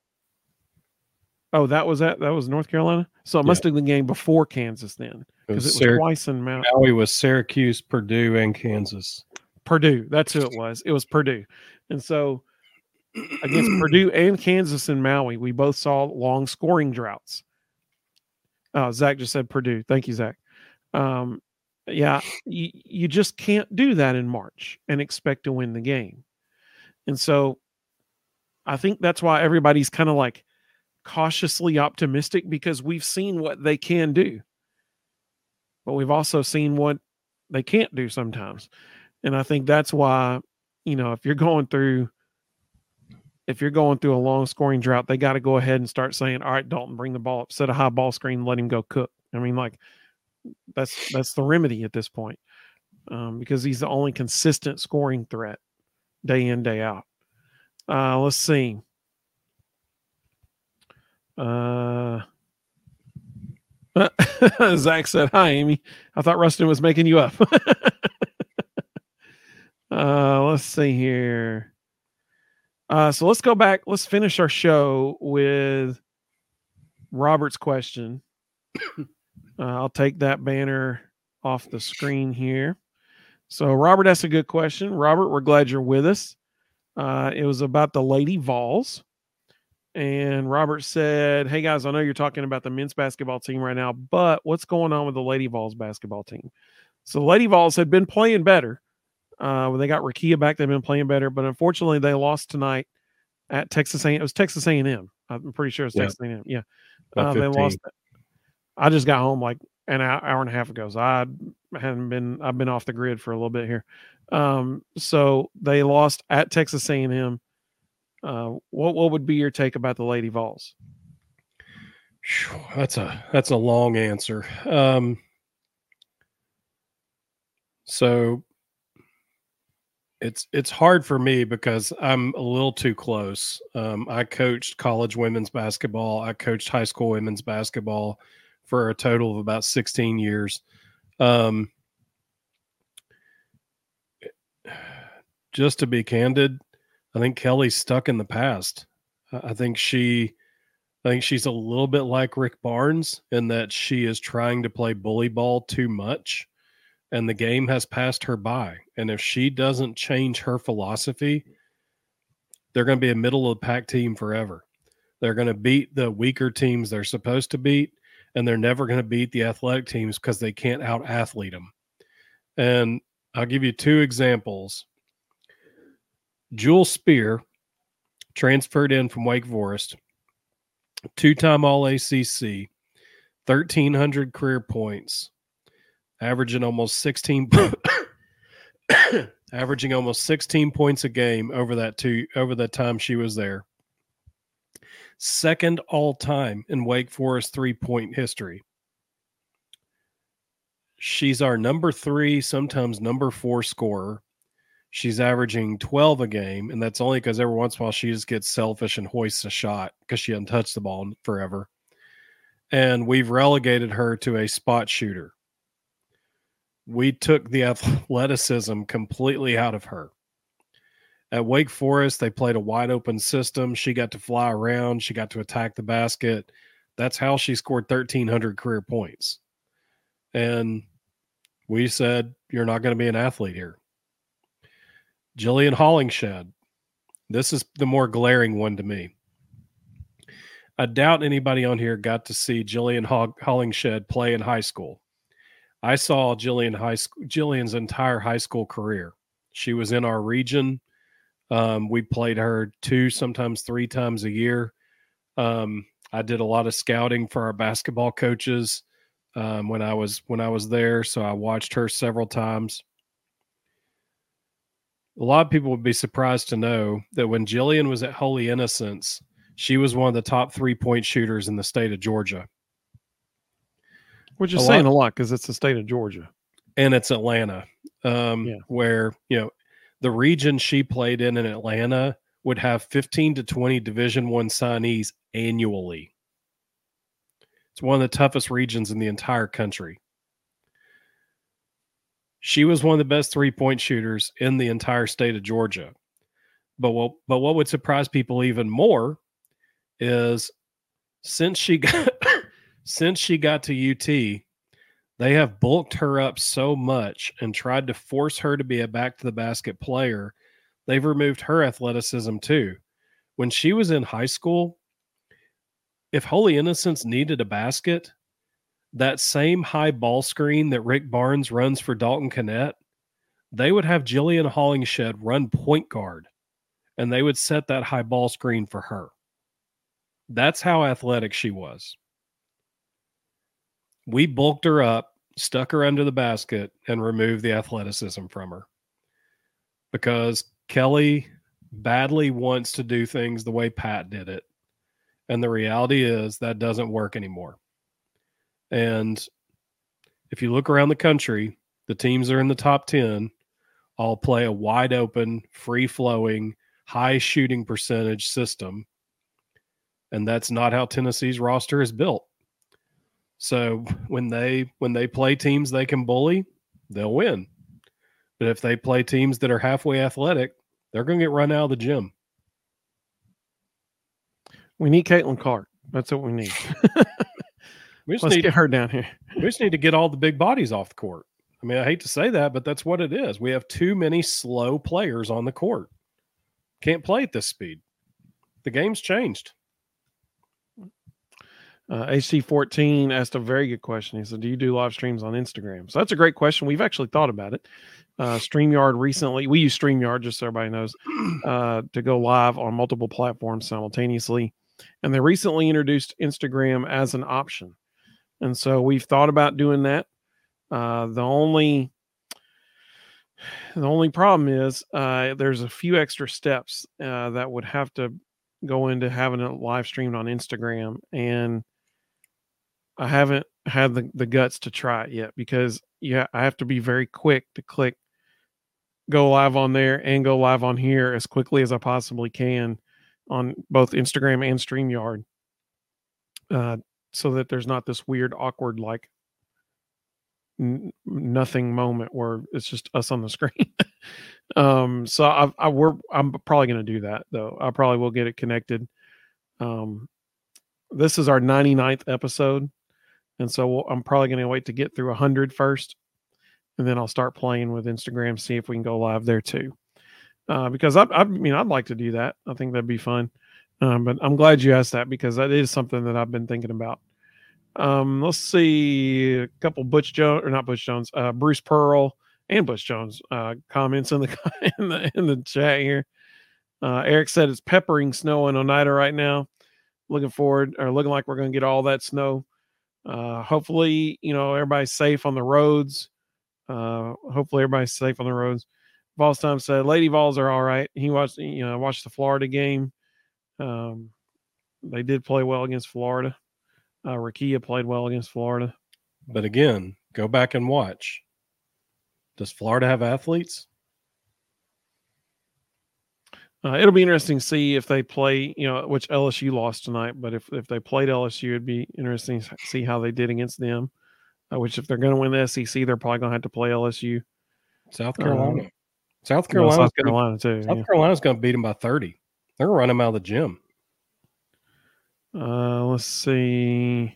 Oh, that was that. That was North Carolina. So it must have been the game before Kansas then, because it was, it was twice in Mount. Maui was Syracuse, Purdue, and Kansas. Purdue. That's who it was. It was Purdue, and so against (clears throat) Purdue and Kansas and Maui, we both saw long scoring droughts. Uh, Zach just said Purdue. Thank you, Zach. Um, yeah, you, you just can't do that in March and expect to win the game. And so I think that's why everybody's kind of like cautiously optimistic because we've seen what they can do. But we've also seen what they can't do sometimes. And I think that's why, you know, if you're going through if you're going through a long scoring drought, they got to go ahead and start saying, "All right, Dalton, bring the ball up, set a high ball screen, let him go cook." I mean, like that's that's the remedy at this point um, because he's the only consistent scoring threat day in day out. Uh, let's see. Uh, (laughs) Zach said, "Hi, Amy. I thought Rustin was making you up." (laughs) uh, let's see here. Uh, so let's go back. Let's finish our show with Robert's question. Uh, I'll take that banner off the screen here. So Robert asked a good question. Robert, we're glad you're with us. Uh, it was about the Lady Vols. And Robert said, Hey guys, I know you're talking about the men's basketball team right now, but what's going on with the Lady Vols basketball team? So the Lady Vols had been playing better. Uh, when they got Rickea back, they've been playing better, but unfortunately, they lost tonight at Texas A. It was Texas A and M. I'm pretty sure it's yeah. Texas A and M. Yeah, uh, they lost. I just got home like an hour and a half ago, so I hadn't been. I've been off the grid for a little bit here. Um, so they lost at Texas A and M. Uh, what what would be your take about the Lady Vols? That's a that's a long answer. Um, so it's it's hard for me because I'm a little too close. Um, I coached college women's basketball. I coached high school women's basketball for a total of about 16 years. Um, just to be candid, I think Kelly's stuck in the past. I think she, I think she's a little bit like Rick Barnes in that she is trying to play bully ball too much and the game has passed her by. And if she doesn't change her philosophy, they're going to be a middle of the pack team forever. They're going to beat the weaker teams they're supposed to beat, and they're never going to beat the athletic teams because they can't out athlete them. And I'll give you two examples. Jewel Spear transferred in from Wake Forest, two time All ACC, 1,300 career points, averaging almost 16 (coughs) averaging almost 16 points a game over that two over that time she was there. Second all time in Wake Forest three point history. She's our number three, sometimes number four scorer. She's averaging 12 a game, and that's only because every once in a while she just gets selfish and hoists a shot because she hasn't touched the ball forever. And we've relegated her to a spot shooter we took the athleticism completely out of her. At Wake Forest, they played a wide open system. She got to fly around, she got to attack the basket. That's how she scored 1,300 career points. And we said, You're not going to be an athlete here. Jillian Hollingshead. This is the more glaring one to me. I doubt anybody on here got to see Jillian Hollingshead play in high school. I saw Jillian high Jillian's entire high school career. She was in our region. Um, we played her two, sometimes three times a year. Um, I did a lot of scouting for our basketball coaches um, when I was when I was there, so I watched her several times. A lot of people would be surprised to know that when Jillian was at Holy Innocents, she was one of the top three point shooters in the state of Georgia. Which is saying lot, a lot because it's the state of Georgia. And it's Atlanta, um, yeah. where, you know, the region she played in in Atlanta would have 15 to 20 Division One signees annually. It's one of the toughest regions in the entire country. She was one of the best three point shooters in the entire state of Georgia. But what, but what would surprise people even more is since she got (coughs) since she got to UT, they have bulked her up so much and tried to force her to be a back to the basket player. They've removed her athleticism too. When she was in high school, if Holy Innocents needed a basket, that same high ball screen that Rick Barnes runs for Dalton Knecht, they would have Jillian Hollingshead run point guard and they would set that high ball screen for her. That's how athletic she was. We bulked her up, stuck her under the basket, and removed the athleticism from her because Kelly badly wants to do things the way Pat did it. And the reality is that doesn't work anymore. And if you look around the country, the teams are in the top 10 all play a wide open, free flowing, high shooting percentage system and that's not how Tennessee's roster is built. So when they when they play teams they can bully, they'll win. But if they play teams that are halfway athletic, they're going to get run out of the gym. We need Caitlin Clark. That's what we need. (laughs) (laughs) we just Let's need, get her down here. we just need to get all the big bodies off the court. I mean, I hate to say that, but that's what it is. We have too many slow players on the court. Can't play at this speed. The game's changed. Uh, HT14 asked a very good question. He said, Do you do live streams on Instagram? So that's a great question. We've actually thought about it. Uh, StreamYard recently, we use StreamYard, just so everybody knows, (clears throat) uh, to go live on multiple platforms simultaneously. And they recently introduced Instagram as an option. And so we've thought about doing that. Uh, the only the only problem is uh, there's a few extra steps uh, that would have to go into having it live streamed on Instagram. And I haven't had the, the guts to try it yet because yeah, I have to be very quick to click go live on there and go live on here as quickly as I possibly can on both Instagram and StreamYard. Uh, so that there's not this weird, awkward, like n- nothing moment where it's just us on the screen. (laughs) um, so I, I we're I'm probably going to do that though. I probably will get it connected. Um, this is our 99th episode. And so I'm probably going to wait to get through 100 first, and then I'll start playing with Instagram, see if we can go live there too. Uh, because I, I, mean, I'd like to do that. I think that'd be fun. Um, but I'm glad you asked that because that is something that I've been thinking about. Um, let's see a couple Butch Jones or not Butch Jones, uh, Bruce Pearl and Butch Jones uh, comments in the (laughs) in the in the chat here. Uh, Eric said it's peppering snow in Oneida right now. Looking forward or looking like we're going to get all that snow. Uh, hopefully, you know, everybody's safe on the roads. Uh, hopefully, everybody's safe on the roads. Vols time said Lady Vols are all right. He watched, you know, I watched the Florida game. Um, they did play well against Florida. Uh, Rickea played well against Florida. But again, go back and watch. Does Florida have athletes? Uh, it'll be interesting to see if they play, you know, which LSU lost tonight. But if, if they played LSU, it'd be interesting to see how they did against them. uh, which if they're going to win the SEC, they're probably going to have to play LSU. South Um, Carolina. South Well, Carolina. South Carolina too. South yeah. Carolina's going to beat them by 30. They're going to run them out of the gym. Uh, let's see.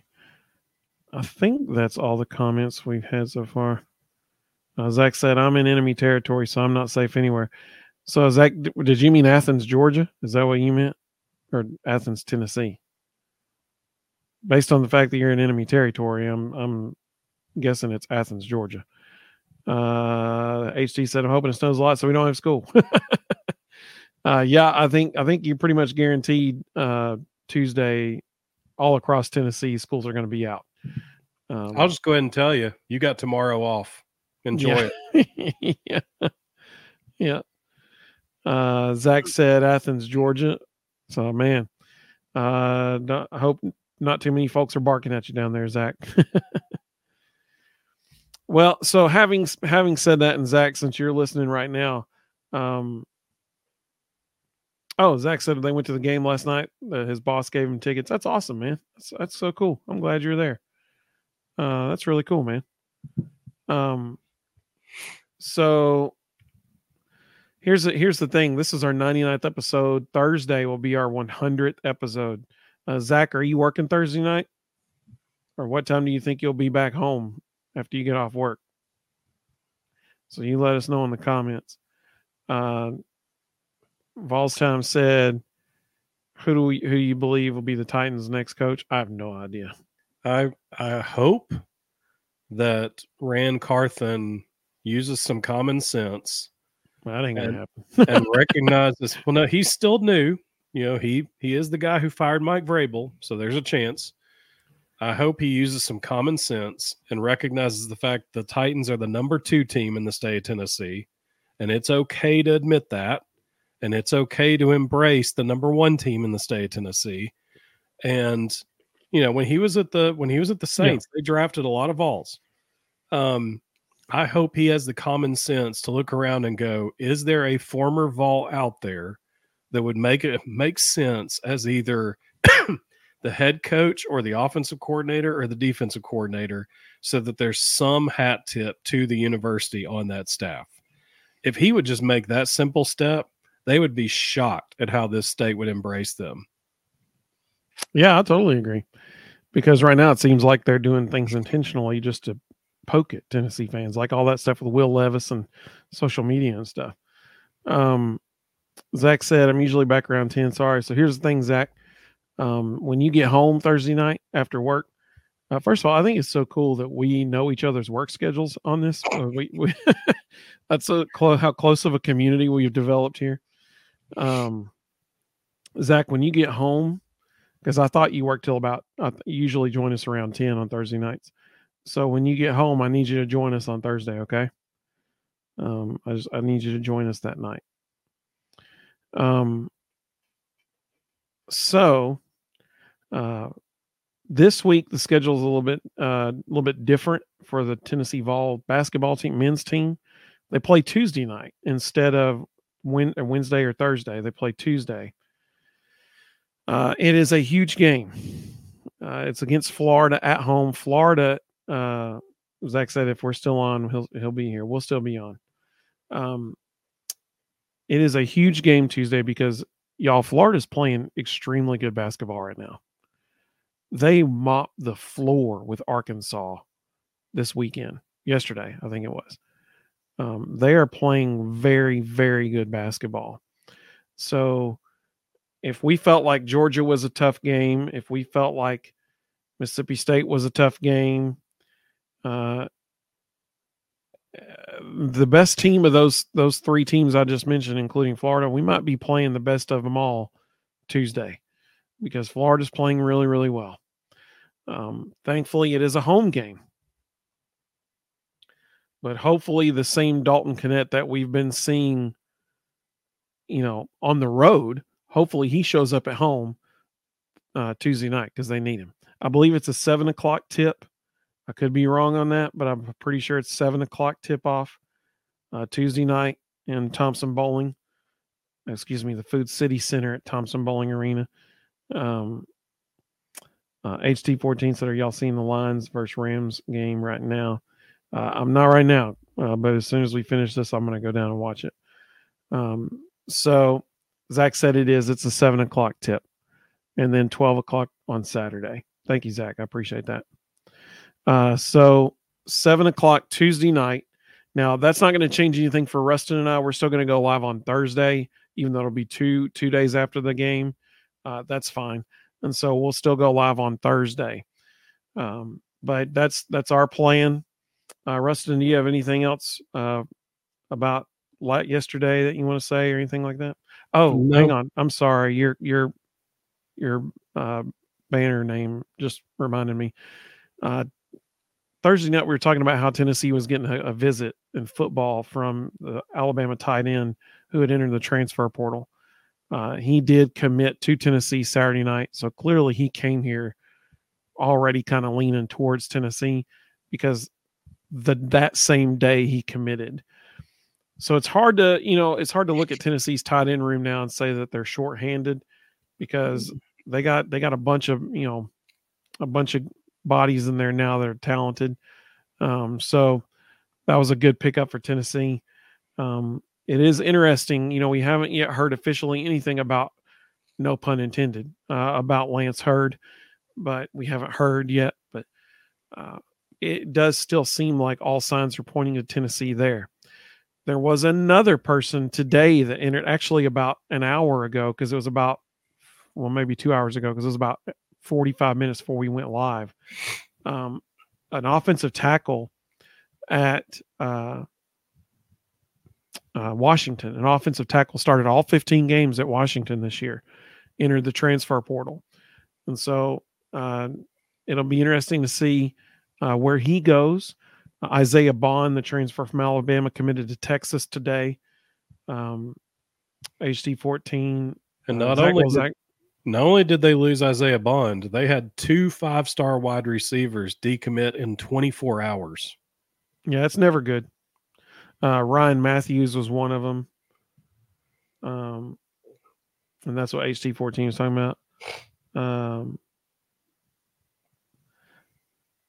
I think that's all the comments we've had so far. Uh, Zach said, "I'm in enemy territory, so I'm not safe anywhere." So, Zach, d- did you mean Athens, Georgia? Is that what you meant, or Athens, Tennessee? Based on the fact that you're in enemy territory, I'm I'm guessing it's Athens, Georgia. Uh, HT said, "I'm hoping it snows a lot, so we don't have school." (laughs) uh, yeah, I think I think you're pretty much guaranteed uh, Tuesday all across Tennessee, schools are going to be out. Um, I'll just go ahead and tell you, you got tomorrow off. Enjoy yeah. it. (laughs) yeah. Yeah. Uh, Zach said Athens, Georgia. So, man, uh, not, I hope not too many folks are barking at you down there, Zach. (laughs) well, so having having said that, and Zach, since you're listening right now, um, oh, Zach said they went to the game last night. Uh, his boss gave him tickets. That's awesome, man. That's that's so cool. I'm glad you're there. Uh, that's really cool, man. Um, so here's the here's the thing. This is our 99th episode. Thursday will be our 100th episode. Uh, Zach, are you working Thursday night? Or what time do you think you'll be back home after you get off work? So you let us know in the comments. Uh, time said, "Who do we, who do you believe will be the Titans' next coach?" I have no idea. I I hope that Ran Carthon uses some common sense That ain't gonna And- happen. and (laughs) recognizes. Well, no, he's still new. You know, he he is the guy who fired Mike Vrabel, so there's a chance. I hope he uses some common sense and recognizes the fact the Titans are the number two team in the state of Tennessee, and it's okay to admit that, and it's okay to embrace the number one team in the state of Tennessee. And you know, when he was at the when he was at the Saints, they drafted a lot of balls. Um, I hope he has the common sense to look around and go, is there a former Vol out there that would make it make sense as either (coughs) the head coach or the offensive coordinator or the defensive coordinator so that there's some hat tip to the university on that staff. If he would just make that simple step, they would be shocked at how this state would embrace them. Yeah, I totally agree. Because right now it seems like they're doing things intentionally just to poke at Tennessee fans, like all that stuff with Will Levis and social media and stuff. Um, Zach said, I'm usually back around 10. Sorry. So here's the thing, Zach. Um, when you get home Thursday night after work, uh, first of all, I think it's so cool that we know each other's work schedules on this. (laughs) Uh, we, we (laughs) that's so clo- how close of a community we've developed here. Um, Zach, when you get home, because I thought you worked till about, I th- usually join us around 10 on Thursday nights. So when you get home, I need you to join us on Thursday, okay? Um, I just I need you to join us that night. Um, so uh, this week the schedule is a little bit uh, a little bit different for the Tennessee Vol basketball team, men's team. They play Tuesday night instead of Wed- Wednesday or Thursday. They play Tuesday. Uh, it is a huge game. Uh, it's against Florida at home. Florida, uh, Zach said, if we're still on, he'll he'll be here. We'll still be on. Um, it is a huge game Tuesday because y'all, Florida's playing extremely good basketball right now. They mopped the floor with Arkansas this weekend. Yesterday, I think it was. Um, they are playing very, very good basketball. So if we felt like Georgia was a tough game, if we felt like Mississippi State was a tough game, uh, the best team of those those three teams I just mentioned, including Florida, we might be playing the best of them all Tuesday because Florida's playing really, really well. Um, thankfully, it is a home game, but hopefully, the same Dalton Knecht that we've been seeing, you know, on the road hopefully he shows up at home uh, Tuesday night because they need him. I believe it's a seven o'clock tip. I could be wrong on that, but I'm pretty sure it's seven o'clock tip off uh, Tuesday night in Thompson Boling. Excuse me, the Food City Center at Thompson Boling Arena. Um, Uh, HT14 said, Are y'all seeing the Lions versus Rams game right now? Uh, I'm not right now, uh, but as soon as we finish this, I'm going to go down and watch it. Um, so Zach said it is. It's a seven o'clock tip, and then 12 o'clock on Saturday. Thank you, Zach. I appreciate that. Uh, so seven o'clock Tuesday night. Now that's not going to change anything for Rustin and I. We're still going to go live on Thursday, even though it'll be two two days after the game. Uh, that's fine, and so we'll still go live on Thursday. Um, but that's that's our plan. Uh, Rustin, do you have anything else uh, about like yesterday that you want to say or anything like that? Oh, No. hang on. I'm sorry. Your your your uh, banner name just reminded me. Uh, Thursday night we were talking about how Tennessee was getting a, a visit in football from the Alabama tight end who had entered the transfer portal. Uh, he did commit to Tennessee Saturday night, so clearly he came here already kind of leaning towards Tennessee because the that same day he committed. So it's hard to, you know, it's hard to look at Tennessee's tight end room now and say that they're shorthanded because they got they got a bunch of, you know, a bunch of bodies in there now that are talented. Um, so that was a good pickup for Tennessee. Um, it is interesting, you know, we haven't yet heard officially anything about, no pun intended, uh, about Lance Heard, but we haven't heard yet. But uh, it does still seem like all signs are pointing to Tennessee there. There was another person today that entered actually about an hour ago because it was about, well, maybe two hours ago because it was about 45 minutes before we went live. Um, an offensive tackle at uh, uh, Washington, an offensive tackle started all 15 games at Washington this year, entered the transfer portal. And so uh, it'll be interesting to see uh, where he goes. Uh, Isaiah Bond, the transfer from Alabama, committed to Texas today. Um, HT 14. And uh, not only did, not only did they lose Isaiah Bond, they had two five star wide receivers decommit in 24 hours. Yeah, that's never good. Uh, Ryan Matthews was one of them. Um, and that's what HT14 is talking about. Um,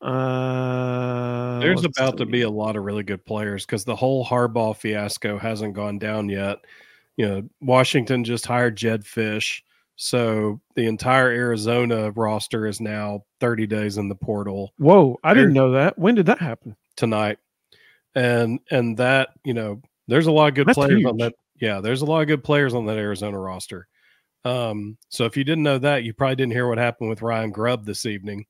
uh, There's about to be a lot of really good players because the whole Harbaugh fiasco hasn't gone down yet. You know, Washington just hired Jedd Fisch. So the entire Arizona roster is now 30 days in the portal Whoa, I didn't know that. When did that happen? tonight. And and that, you know, there's a lot of good That's players on that. Yeah, there's a lot of good players on that Arizona roster. Um, so if you didn't know that, you probably didn't hear what happened with Ryan Grubb this evening.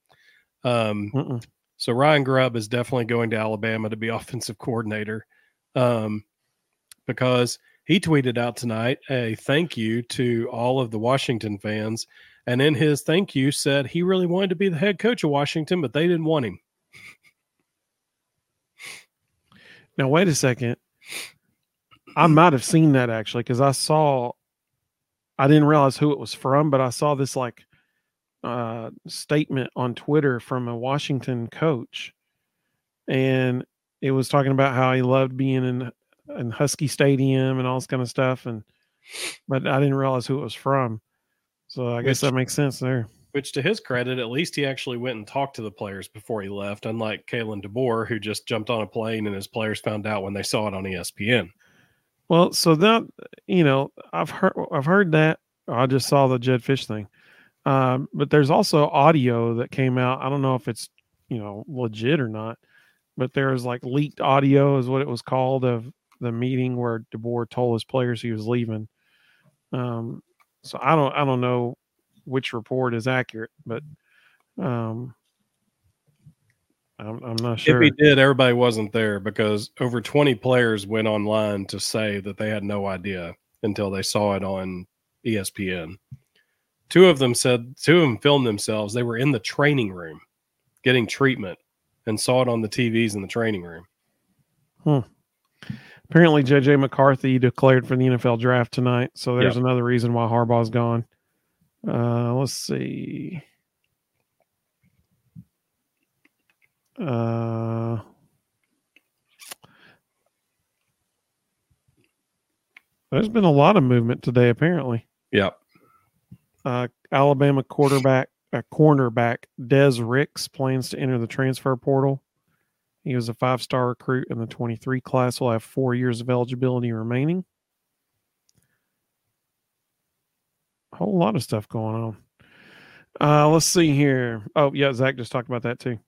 Um, Mm-mm. so Ryan Grubb is definitely going to Alabama to be (laughs) offensive coordinator um, because he tweeted out tonight a thank you to all of the Washington fans. And in his thank you said he really wanted to be the head coach of Washington, but they didn't want him. Now wait a second. I might have seen that actually because I saw. I didn't realize who it was from, but I saw this like uh, statement on Twitter from a Washington coach, and it was talking about how he loved being in in Husky Stadium and all this kind of stuff, and but I didn't realize who it was from. So I guess that makes sense there. Which, to his credit, at least he actually went and talked to the players before he left, unlike Kalen DeBoer, who just jumped on a plane and his players found out when they saw it on ESPN. Well, so that you know, I've heard I've heard that. I just saw the Jedd Fisch thing, um, but there's also audio that came out. I don't know if it's you know legit or not, but there was like leaked audio, is what it was called, of the meeting where DeBoer told his players he was leaving. Um, so I don't I don't know which report is accurate, but um, I'm I'm not sure. If he did, everybody wasn't there because over 20 players went online to say that they had no idea until they saw it on ESPN. Two of them said, two of them filmed themselves. They were in the training room getting treatment and saw it on the TVs in the training room. Apparently, JJ McCarthy declared for the NFL draft tonight, so there's another reason why Harbaugh's gone. Uh, let's see. Uh, there's been a lot of movement today. Apparently, Yep. uh, Alabama quarterback at cornerback Des Ricks plans to enter the transfer portal. He was a five star recruit in the 23 class, will have four years of eligibility remaining. A whole lot of stuff going on. Uh, let's see here. Oh, yeah, Zach just talked about that too.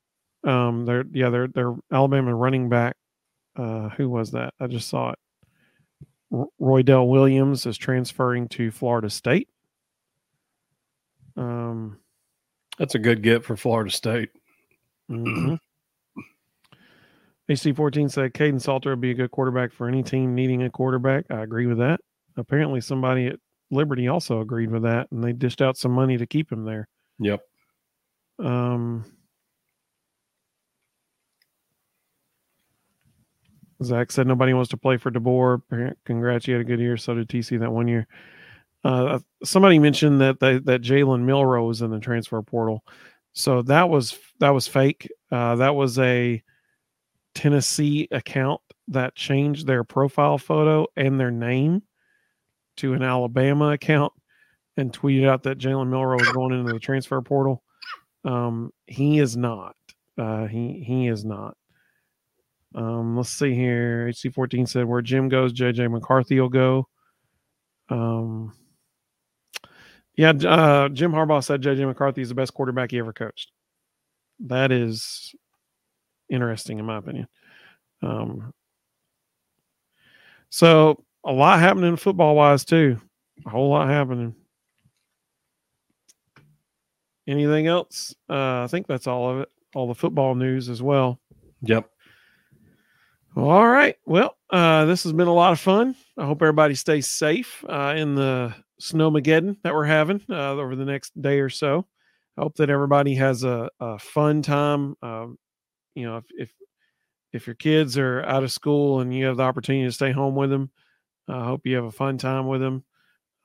Um, they're yeah, they're they're Alabama running back. Uh, who was that? I just saw it. R- Roydell Williams is transferring to Florida State. Um, That's a good get for Florida State. mhm. HT14 said Kaidon Salter would be a good quarterback for any team needing a quarterback. I agree with that. Apparently, somebody at Liberty also agreed with that, and they dished out some money to keep him there. Yep. Um, Zach said nobody wants to play for DeBoer. Congrats, you had a good year. So did TC that one year. Uh, somebody mentioned that they, that Jalen Milroe was in the transfer portal, so that was that was fake. Uh, that was a Tennessee account that changed their profile photo and their name to an Alabama account and tweeted out that Jalen Milroe was going into the transfer portal. Um, he is not. Uh, he he is not. Um, let's see here. HT14 said where Jim goes, JJ McCarthy will go. Um, yeah, uh, Jim Harbaugh said JJ McCarthy is the best quarterback he ever coached. That is interesting, in my opinion. Um, so a lot happening football wise too. A whole lot happening. Anything else? Uh, I think that's all of it. All the football news as well. Yep. All right. Well, uh, this has been a lot of fun. I hope everybody stays safe uh, in the snowmageddon that we're having uh, over the next day or so. I hope that everybody has a, a fun time. Um, you know, if, if if your kids are out of school and you have the opportunity to stay home with them, I hope you have a fun time with them,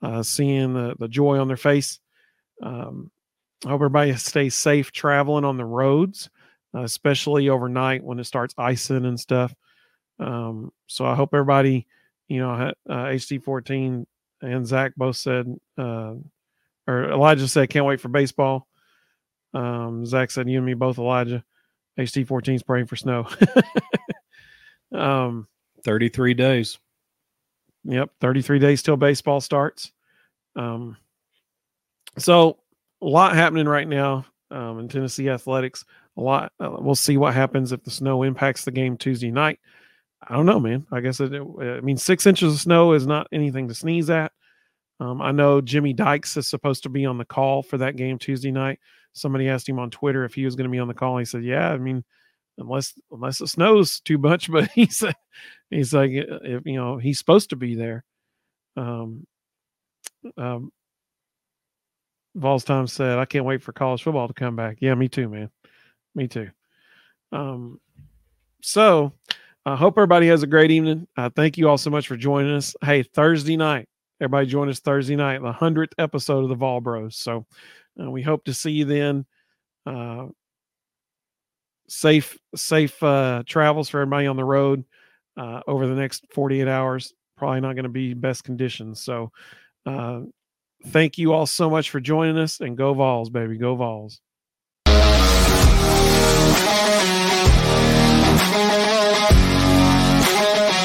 uh, seeing the, the joy on their face. Um, I hope everybody stays safe traveling on the roads, uh, especially overnight when it starts icing and stuff. Um, so I hope everybody, you know, uh, HT14 and Zach both said, uh, or Elijah said, can't wait for baseball. Um, Zach said, you and me both, Elijah. HT14 is praying for snow. (laughs) um, 33 days. Yep, 33 days till baseball starts. Um, so a lot happening right now um, in Tennessee athletics. A lot. Uh, we'll see what happens if the snow impacts the game Tuesday night. I don't know, man. I guess it. I mean, six inches of snow is not anything to sneeze at. Um, I know Jimmy Dykes is supposed to be on the call for that game Tuesday night. Somebody asked him on Twitter if he was going to be on the call. He said, "Yeah, I mean, unless unless it snows too much." (laughs) But he said, "He's like, if, you know, he's supposed to be there." Um, um, Vols Time said, "I can't wait for college football to come back." Yeah, me too, man. Me too. Um, so I hope everybody has a great evening. Uh, thank you all so much for joining us. Hey, Thursday night, everybody join us Thursday night, the hundredth episode of the Vol Bros. So uh, we hope to see you then. Uh, safe, safe uh, travels for everybody on the road uh, over the next 48 hours. Probably not going to be best conditions. So uh, thank you all so much for joining us and go Vols, baby. Go Vols.